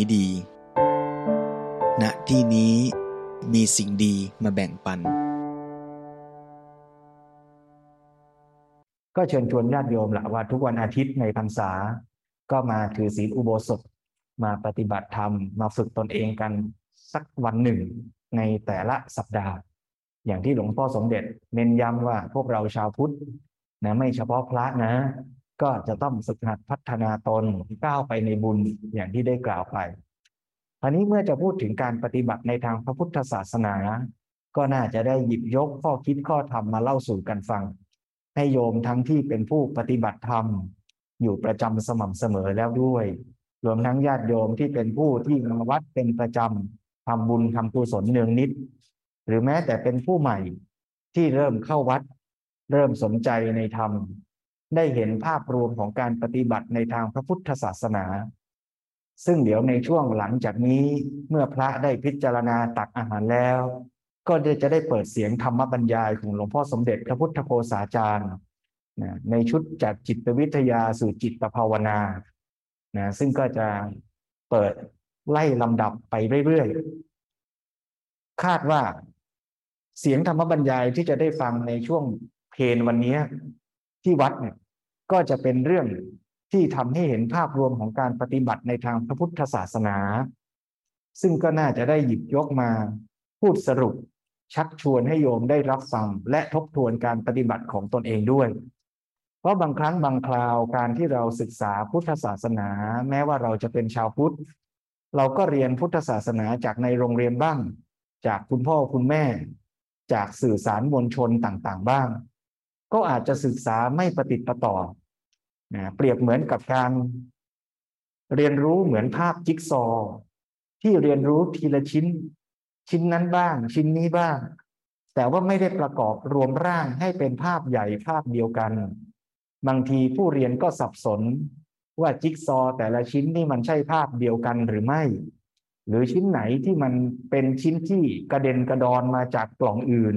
นี้ดี ณ ที่นี้มีสิ่งดีมาแบ่งปัน ก็เชิญชวนญาติโยมละว่าทุกวันอาทิตย์ในพรรษา ก็มาถือศีลอุโบสถ มาปฏิบัติธรรม มาฝึกตนเองกันสักวันหนึ่งในแต่ละสัปดาห์ อย่างที่หลวงพ่อสมเด็จ เน้นย้ำว่าพวกเราชาวพุทธนะไม่เฉพาะพระนะ ก็จะต้องฝึกหัดพัฒนาตนก้าวไปในบุญอย่างที่ได้กล่าวไปครานี้เมื่อจะพูดถึงการปฏิบัติในทางพระพุทธศาสนา ก็น่าจะได้หยิบยกข้อคิดข้อธรรมมาเล่าสู่กันฟัง ให้โยมทั้งที่เป็นผู้ปฏิบัติธรรม อยู่ประจำสม่ำเสมอแล้วด้วย รวมทั้งญาติโยมที่เป็นผู้ที่มาวัดเป็นประจำทำบุญทำกุศลเนืองนิด หรือแม้แต่เป็นผู้ใหม่ที่เริ่มเข้าวัด เริ่มสนใจในธรรม ได้เห็นภาพรวมของการปฏิบัติในทางพระพุทธศาสนา ซึ่งเดี๋ยวในช่วงหลังจากนี้เมื่อพระได้พิจารณาตักอาหารแล้ว ก็จะได้เปิดเสียงธรรมบรรยายของหลวงพ่อสมเด็จพระพุทธโฆษาจารย์ในชุดจากจิตวิทยาสู่จิตภาวนานะซึ่งก็จะเปิดไล่ลำดับไปเรื่อยๆ คาดว่าเสียงธรรมบรรยายที่จะได้ฟังในช่วงเพลนวันนี้ ที่วัดเนี่ยก็จะเป็นเรื่องที่ทำให้เห็นภาพรวมของการปฏิบัติในทางพระพุทธศาสนา ซึ่งก็น่าจะได้หยิบยกมาพูดสรุป ชักชวนให้โยมได้รับฟังและทบทวนการปฏิบัติของตนเองด้วย เพราะบางครั้งบางคราวการที่เราศึกษาพุทธศาสนา แม้ว่าเราจะเป็นชาวพุทธ เราก็เรียนพุทธศาสนาจากในโรงเรียนบ้าง จากคุณพ่อคุณแม่ จากสื่อสารมวลชนต่างๆ บ้าง ก็อาจจะศึกษาไม่ประติดประต่อนะเปรียบเหมือนกับการเรียนรู้เหมือนภาพจิ๊กซอ ที่เรียนรู้ทีละชิ้น ชิ้นนั้นบ้าง ชิ้นนี้บ้าง แต่ว่าไม่ได้ประกอบรวมร่างให้เป็นภาพใหญ่ภาพเดียวกัน บางทีผู้เรียนก็สับสนว่าจิ๊กซอแต่ละชิ้นนี่มันใช่ภาพเดียวกันหรือไม่ หรือชิ้นไหนที่มันเป็นชิ้นที่กระเด็นกระดอนมาจากกล่องอื่น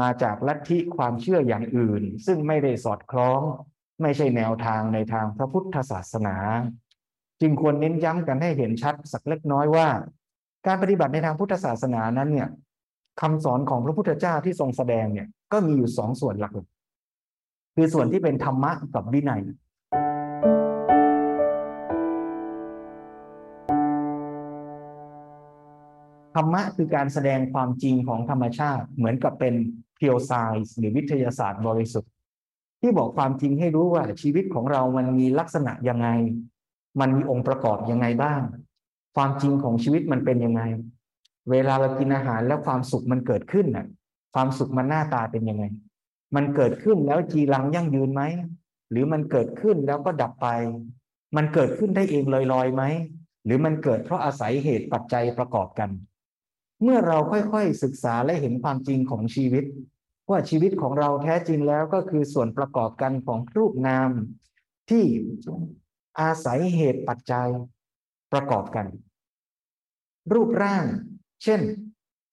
มาจากลัทธิความเชื่ออย่างอื่น ซึ่งไม่ได้สอดคล้อง ไม่ใช่แนวทางในทางพระพุทธศาสนา จึงควรเน้นย้ำกันให้เห็นชัดสักเล็กน้อยว่า การปฏิบัติในทางพุทธศาสนานั้นเนี่ยคำสอนของพระพุทธเจ้าที่ทรงแสดงเนี่ยก็มีอยู่สองส่วนหลักคือส่วนที่เป็นธรรมะกับวินัยธรรมะคือการแสดงความจริงของธรรมชาติเหมือนกับเป็น เพียวไซส์หรือวิทยาศาสตร์บริสุทธิ์ ที่บอกความจริงให้รู้ว่าชีวิตของเรามันมีลักษณะยังไง มันมีองค์ประกอบยังไงบ้าง ความจริงของชีวิตมันเป็นยังไง เวลาเรากินอาหารแล้วความสุขมันเกิดขึ้นน่ะ ความสุขมันหน้าตาเป็นยังไง มันเกิดขึ้นแล้วจีรังยั่งยืนไหมหรือมันเกิดขึ้นแล้วก็ดับไป มันเกิดขึ้นได้เองลอยๆไหมหรือมันเกิดเพราะอาศัยเหตุปัจจัยประกอบกัน เมื่อเราค่อยๆศึกษาและเห็นความจริงของชีวิต ว่าชีวิตของเราแท้จริงแล้วก็คือส่วนประกอบกันของรูปนาม ที่อาศัยเหตุปัจจัยประกอบกัน รูปร่าง เช่น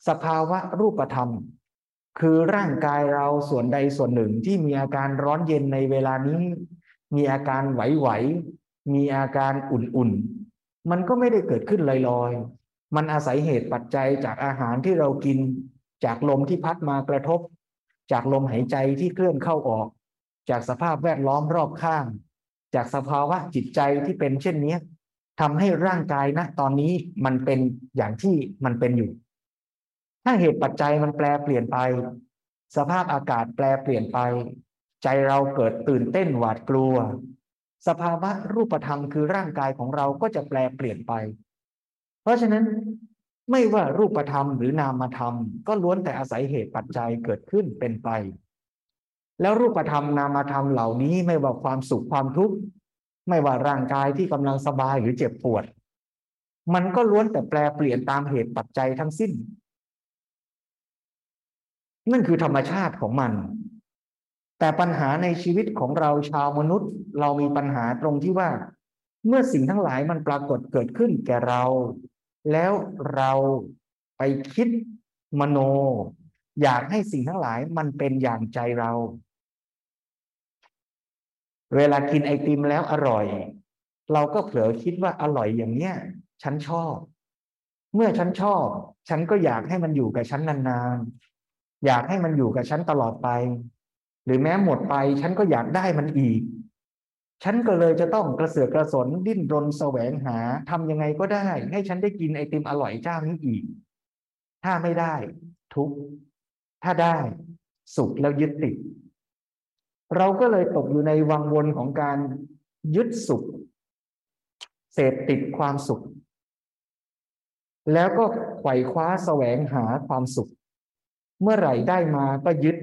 สภาวะรูปธรรม คือร่างกายเราส่วนใดส่วนหนึ่งที่มีอาการร้อนเย็นในเวลานี้ มีอาการไหวๆมีอาการอุ่นๆ มันก็ไม่ได้เกิดขึ้นลอยๆ มันอาศัยเหตุปัจจัยจากอาหารที่เรากิน จากลมที่พัดมากระทบ จากลมหายใจที่เคลื่อนเข้าออก จากสภาพแวดล้อมรอบข้าง จากสภาวะจิตใจที่เป็นเช่นนี้ทำให้ร่างกายนะตอนนี้มันเป็นอย่างที่มันเป็นอยู่ ถ้าเหตุปัจจัยมันแปลเปลี่ยนไป สภาพอากาศแปลเปลี่ยนไป ใจเราเกิดตื่นเต้นหวาดกลัว สภาวะรูปธรรมคือร่างกายของเราก็จะแปลเปลี่ยนไป เพราะฉะนั้นไม่ว่ารูปธรรมหรือนามธรรม ก็ล้วนแต่อาศัยเหตุปัจจัยเกิดขึ้นเป็นไป แล้วรูปธรรมนามธรรมเหล่านี้ไม่ว่าความสุขความทุกข์ไม่ว่าร่างกายที่กำลังสบายหรือเจ็บปวด มันก็ล้วนแต่แปลเปลี่ยนตามเหตุปัจจัยทั้งสิ้น นั่นคือธรรมชาติของมัน แต่ปัญหาในชีวิตของเราชาวมนุษย์ เรามีปัญหาตรงที่ว่า เมื่อสิ่งทั้งหลายมันปรากฏเกิดขึ้นแก่เรา แล้วเราไปคิดมโน อยากให้สิ่งทั้งหลายมันเป็นอย่างใจเรา เวลากินไอติมแล้วอร่อย เราก็เผลอคิดว่าอร่อยอย่างเนี้ย ฉันชอบ เมื่อฉันชอบ ฉันก็อยากให้มันอยู่กับฉันนานๆ อยากให้มันอยู่กับฉันตลอดไป หรือแม้หมดไป ฉันก็อยากได้มันอีก ฉันก็เลยจะต้องกระเสือกกระสนดิ้นรนแสวงหาทำยังไงก็ได้ ให้ฉันได้กินไอติมอร่อยเจ้านี้อีก ถ้าไม่ได้ทุกข์ถ้าได้สุขแล้วยึดติด เราก็เลยตกอยู่ในวังวนของการยึดสุข เสพติดความสุข แล้วก็ไขว่คว้าแสวงหาความสุข เมื่อไหร่ได้มาก็ยึด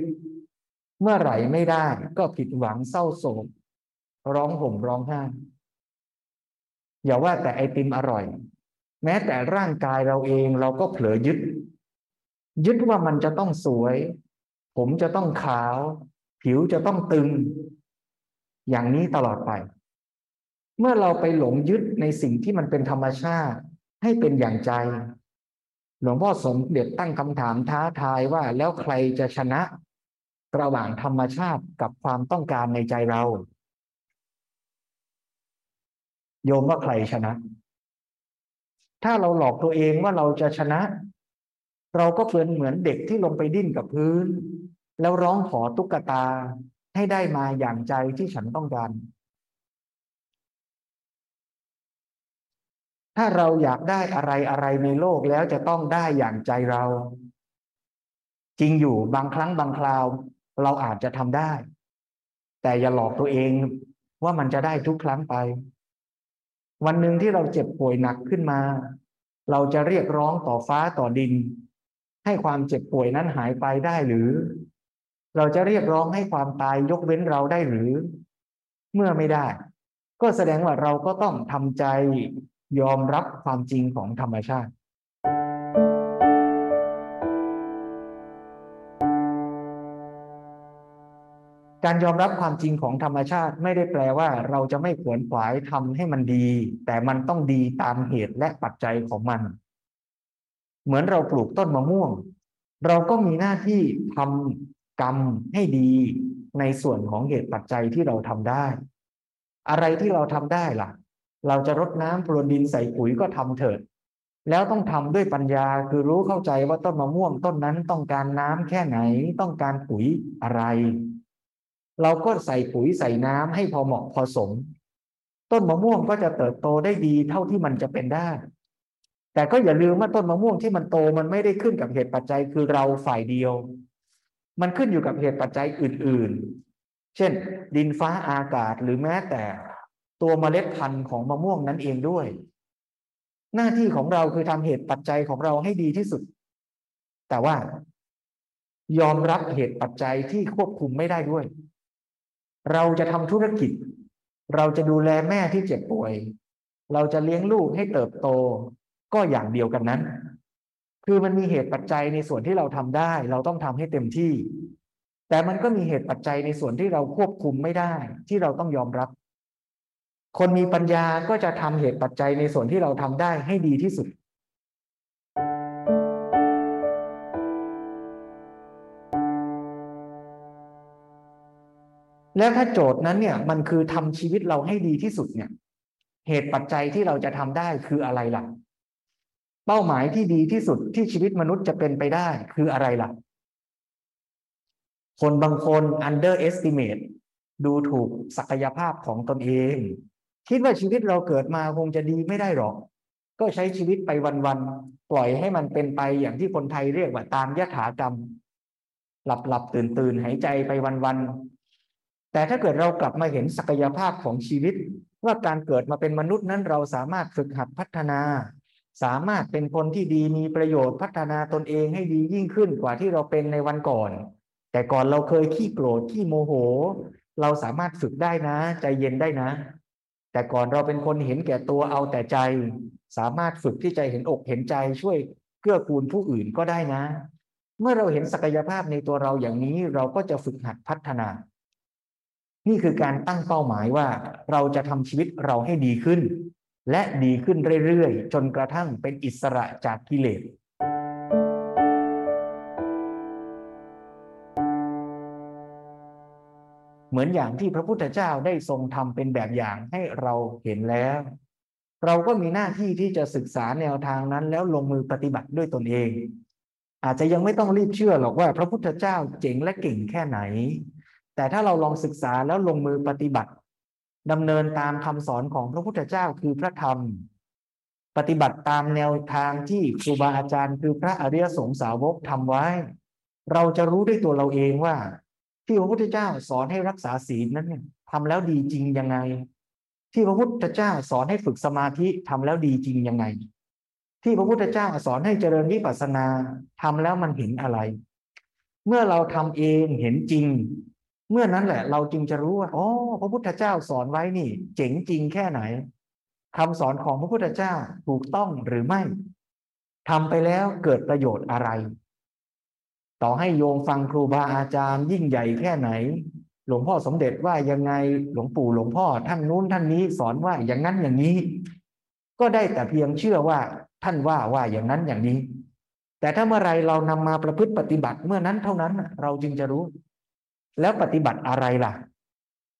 เมื่อไหร่ไม่ได้ก็ผิดหวังเศร้าโศก ร้องห่มร้องไห้อย่าว่าแต่ไอติมอร่อย แม้แต่ร่างกายเราเองเราก็เผลอยึด ยึดว่ามันจะต้องสวย ผมจะต้องขาว ผิวจะต้องตึง อย่างนี้ตลอดไป เมื่อเราไปหลงยึดในสิ่งที่มันเป็นธรรมชาติ ให้เป็นอย่างใจ หลวงพ่อสมเด็จตั้งคำถามท้าทายว่าแล้วใครจะชนะ ระหว่างธรรมชาติกับความต้องการในใจเรา โยมว่าใครชนะ ถ้าเราหลอกตัวเองว่าเราจะชนะ เราก็เพือนเหมือนเด็กที่ลงไปดิ้นกับพื้น แล้วร้องขอตุ๊กตาให้ได้มาอย่างใจที่ฉันต้องการ ถ้าเราอยากได้อะไรอะไรในโลกแล้วจะต้องได้อย่างใจเรา จริงอยู่บางครั้งบางคราว เราอาจจะทำได้ แต่อย่าหลอกตัวเองว่ามันจะได้ทุกครั้งไป วันหนึ่งที่เราเจ็บป่วยหนักขึ้นมา เราจะเรียกร้องต่อฟ้าต่อดิน ให้ความเจ็บป่วยนั้นหายไปได้หรือ เราจะเรียกร้องให้ความตายยกเว้นเราได้หรือ เมื่อไม่ได้ ก็แสดงว่าเราก็ต้องทำใจยอมรับความจริงของธรรมชาติ การยอมรับความจริงของธรรมชาติไม่ได้แปลว่า เราจะไม่ขวนขวายทำให้มันดี แต่มันต้องดีตามเหตุและปัจจัยของมัน เหมือนเราปลูกต้นมะม่วง เราก็มีหน้าที่ทำกรรมให้ดีในส่วนของเหตุปัจจัยที่เราทำได้ อะไรที่เราทำได้ล่ะ เราจะรดน้ำพรวนดินใส่ปุ๋ยก็ทำเถิด แล้วต้องทำด้วยปัญญาคือรู้เข้าใจว่าต้นมะม่วงต้นนั้นต้องการน้ำแค่ไหนต้องการปุ๋ยอะไร เราก็ใส่ปุ๋ยใส่น้ำให้พอเหมาะพอสม ต้นมะม่วงก็จะเติบโตได้ดีเท่าที่มันจะเป็นได้ แต่ก็อย่าลืมว่าต้นมะม่วงที่มันโตมันไม่ได้ขึ้นกับเหตุปัจจัยคือเราฝ่ายเดียว มันขึ้นอยู่กับเหตุปัจจัยอื่น ๆ เช่น ดินฟ้าอากาศหรือแม้แต่ตัวเมล็ดพันธุ์ของมะม่วงนั้นเองด้วย หน้าที่ของเราคือทำเหตุปัจจัยของเราให้ดีที่สุด แต่ว่ายอมรับเหตุปัจจัยที่ควบคุมไม่ได้ด้วย เราจะทำธุรกิจ เราจะดูแลแม่ที่เจ็บป่วย เราจะเลี้ยงลูกให้เติบโต ก็อย่างเดียวกันนั้น คือมันมีเหตุปัจจัยในส่วนที่เราทำได้ เราต้องทำให้เต็มที่ แต่มันก็มีเหตุปัจจัยในส่วนที่เราควบคุมไม่ได้ ที่เราต้องยอมรับ คนมีปัญญาก็จะทำเหตุปัจจัยในส่วนที่เราทำได้ให้ดีที่สุด แล้วถ้าโจทย์นั้นเนี่ยมันคือทำชีวิตเราให้ดีที่สุดเนี่ย เหตุปัจจัยที่เราจะทำได้คืออะไรล่ะ เป้าหมายที่ดีที่สุดที่ชีวิตมนุษย์จะเป็นไปได้คืออะไรล่ะ คนบางคน underestimate ดูถูกศักยภาพของตนเอง คิดว่าชีวิตเราเกิดมาคงจะดีไม่ได้หรอก ก็ใช้ชีวิตไปวันๆปล่อยให้มันเป็นไปอย่างที่คนไทยเรียกว่าตามยถากรรม หลับหลับตื่นตื่นหายใจไปวันๆ แต่ถ้าเกิดเรากลับมาเห็นศักยภาพของชีวิต ว่าการเกิดมาเป็นมนุษย์นั้นเราสามารถฝึกหัดพัฒนา สามารถเป็นคนที่ดีมีประโยชน์พัฒนาตนเองให้ดียิ่งขึ้นกว่าที่เราเป็นในวันก่อน แต่ก่อนเราเคยขี้โกรธขี้โมโห เราสามารถฝึกได้นะ ใจเย็นได้นะ แต่ก่อนเราเป็นคนเห็นแก่ตัวเอาแต่ใจ สามารถฝึกที่ใจเห็นอกเห็นใจช่วยเกื้อกูลผู้อื่นก็ได้นะ เมื่อเราเห็นศักยภาพในตัวเราอย่างนี้เราก็จะฝึกหัดพัฒนา นี่คือการตั้งเป้าหมายว่าเราจะทำชีวิตเราให้ดีขึ้น และดีขึ้นเรื่อยๆ จนกระทั่งเป็นอิสระจากกิเลสเหมือนอย่างที่พระพุทธเจ้าได้ทรงทำเป็นแบบอย่างให้เราเห็นแล้ว เราก็มีหน้าที่ที่จะศึกษาแนวทางนั้น แล้วลงมือปฏิบัติด้วยตนเอง อาจจะยังไม่ต้องรีบเชื่อหรอกว่า พระพุทธเจ้าเจ๋งและเก่งแค่ไหน แต่ถ้าเราลองศึกษาแล้วลงมือปฏิบัติดำเนินตามคำสอนของพระพุทธเจ้าคือพระธรรม ปฏิบัติตามแนวทางที่ครูบาอาจารย์ คือพระอริยสงสาวกทำไว้ เราจะรู้ด้วยตัวเราเองว่า ที่พระพุทธเจ้าสอนให้รักษาศีลนั้นเนี่ยทำแล้วดีจริงยังไง ที่พระพุทธเจ้าสอนให้ฝึกสมาธิทำแล้วดีจริงยังไง ที่พระพุทธเจ้าสอนให้เจริญวิปัสสนาทำแล้วมันเห็นอะไร เมื่อเราทำเองเห็นจริง เมื่อนั้นแหละ เราจึงจะรู้ว่าอ๋อพระพุทธเจ้าสอนไว้นี่ เจ๋งจริงแค่ไหนคำสอนของพระพุทธเจ้าถูกต้องหรือไม่ทำไปแล้วเกิดประโยชน์อะไร ต่อให้โยมฟังครูบาอาจารย์ ยิ่งใหญ่แค่ไหน หลวงพ่อสมเด็จว่ายังไงหลวงปู่หลวงพ่อท่านนู้นท่านนี้สอนว่าอย่างนั้นอย่างนี้ ก็ได้แต่เพียงเชื่อว่าท่านว่าว่าอย่างนั้นอย่างนี้ แต่ถ้าเมื่อไรเรานำมาประพฤติปฏิบัติเมื่อนั้นเท่านั้นเราจึงจะรู้ แล้วปฏิบัติอะไรล่ะ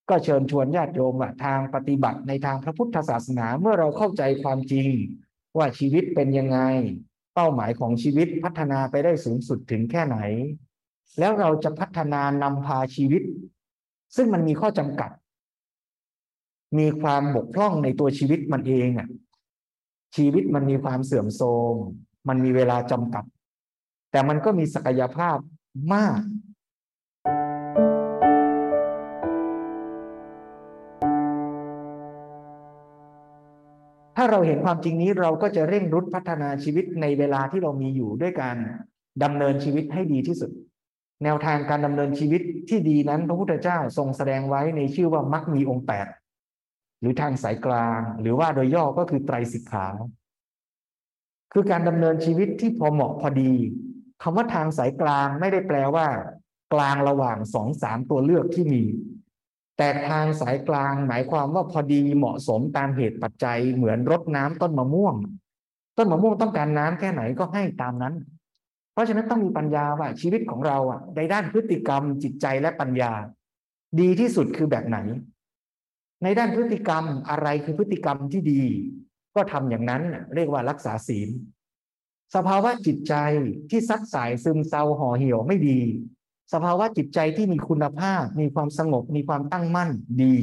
ก็เชิญชวนญาติโยมว่าทางปฏิบัติในทางพระพุทธศาสนาเมื่อเราเข้าใจความจริง ว่าชีวิตเป็นยังไง เป้าหมายของชีวิตพัฒนาไปได้สูงสุดถึงแค่ไหน แล้วเราจะพัฒนานำพาชีวิต ซึ่งมันมีข้อจำกัด มีความบกพร่องในตัวชีวิตมันเองอะชีวิตมันมีความเสื่อมโทรมมันมีเวลาจำกัด แต่มันก็มีศักยภาพมาก ถ้าเราเห็นความจริงนี้เราก็จะเร่งรุดพัฒนาชีวิตในเวลาที่เรามีอยู่ด้วยการดำเนินชีวิตให้ดีที่สุด แนวทางการดำเนินชีวิตที่ดีนั้นพระพุทธเจ้าทรงแสดงไว้ในชื่อว่ามักมีองค์แปดหรือทางสายกลาง หรือว่าโดยย่อก็คือไตรสิกขา คือการดำเนินชีวิตที่พอเหมาะพอดีคำว่าทางสายกลางไม่ได้แปลว่า กลางระหว่างสองสามตัวเลือกที่มี แต่ทางสายกลางหมายความว่าพอดีเหมาะสมตามเหตุปัจจัย เหมือนรดน้ำต้นมะม่วง ต้นมะม่วงต้องการน้ำแค่ไหนก็ให้ตามนั้น เพราะฉะนั้นต้องมีปัญญาว่าชีวิตของเราอะในด้านพฤติกรรมจิตใจและปัญญา ดีที่สุดคือแบบไหน ในด้านพฤติกรรมอะไรคือพฤติกรรมที่ดี ก็ทำอย่างนั้นเรียกว่ารักษาศีลสภาวะจิตใจที่ซัดสายซึมเศร้าห่อเหี่ยวไม่ดี สภาวะจิตใจที่มีคุณภาพ มีความสงบ มีความตั้งมั่นดี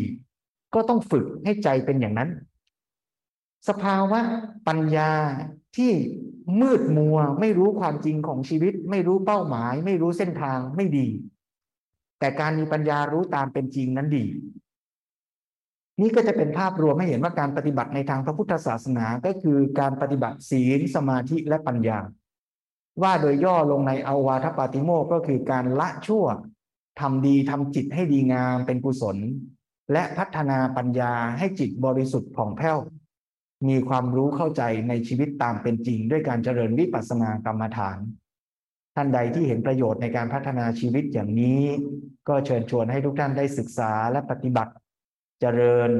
ก็ต้องฝึกให้ใจเป็นอย่างนั้น สภาวะปัญญาที่มืดมัวไม่รู้ความจริงของชีวิต ไม่รู้เป้าหมาย ไม่รู้เส้นทางไม่ดี แต่การมีปัญญารู้ตามเป็นจริงนั้นดี นี่ก็จะเป็นภาพรวมให้เห็นว่าการปฏิบัติในทางพระพุทธศาสนาก็คือการปฏิบัติศีลสมาธิและปัญญา ว่าโดยย่อลงในอวาทปาติโมกก็คือการละชั่วทำดีทำจิตให้ดีงามเป็นกุศล และพัฒนาปัญญาให้จิตบริสุทธิ์ผ่องแผ้ว มีความรู้เข้าใจในชีวิตตามเป็นจริง ด้วยการเจริญวิปัสสนากรรมฐาน ท่านใดที่เห็นประโยชน์ในการพัฒนาชีวิตอย่างนี้ ก็เชิญชวนให้ทุกท่านได้ศึกษาและปฏิบัติ เจริญ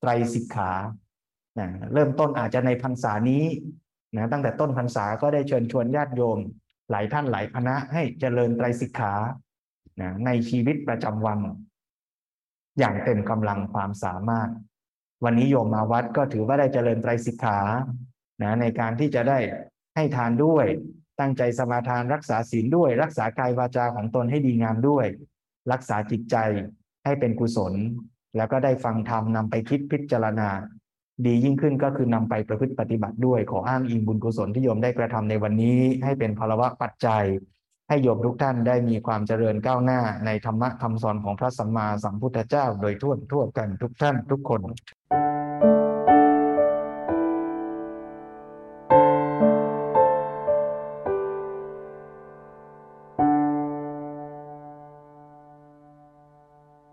ไตรสิกขา เริ่มต้นอาจจะในพรรษานี้ นะตั้งแต่ต้นพรรษาก็ได้เชิญชวนญาติโยม หลายท่านหลายคณะให้เจริญไตรสิกขานะในชีวิตประจำวัน อย่างเต็มกำลังความสามารถ วันนี้โยมมาวัดก็ถือว่าได้เจริญไตรสิกขานะในการที่จะได้ให้ทานด้วย ตั้งใจสมาทานรักษาศีลด้วย รักษากายวาจาของตนให้ดีงามด้วย รักษาจิตใจให้เป็นกุศล แล้วก็ได้ฟังธรรมนำไปคิดพิจารณา ดียิ่งขึ้นก็คือนำไปประพฤติปฏิบัติด้วย ขออ้างอิงบุญกุศลที่โยมได้กระทำในวันนี้ ให้เป็นภาวะปัจจัย ให้โยมทุกท่านได้มีความเจริญก้าวหน้าในธรรมะคำสอนของพระสัมมาสัมพุทธเจ้า โดยทั่วทั่วกันทุกท่านทุกคน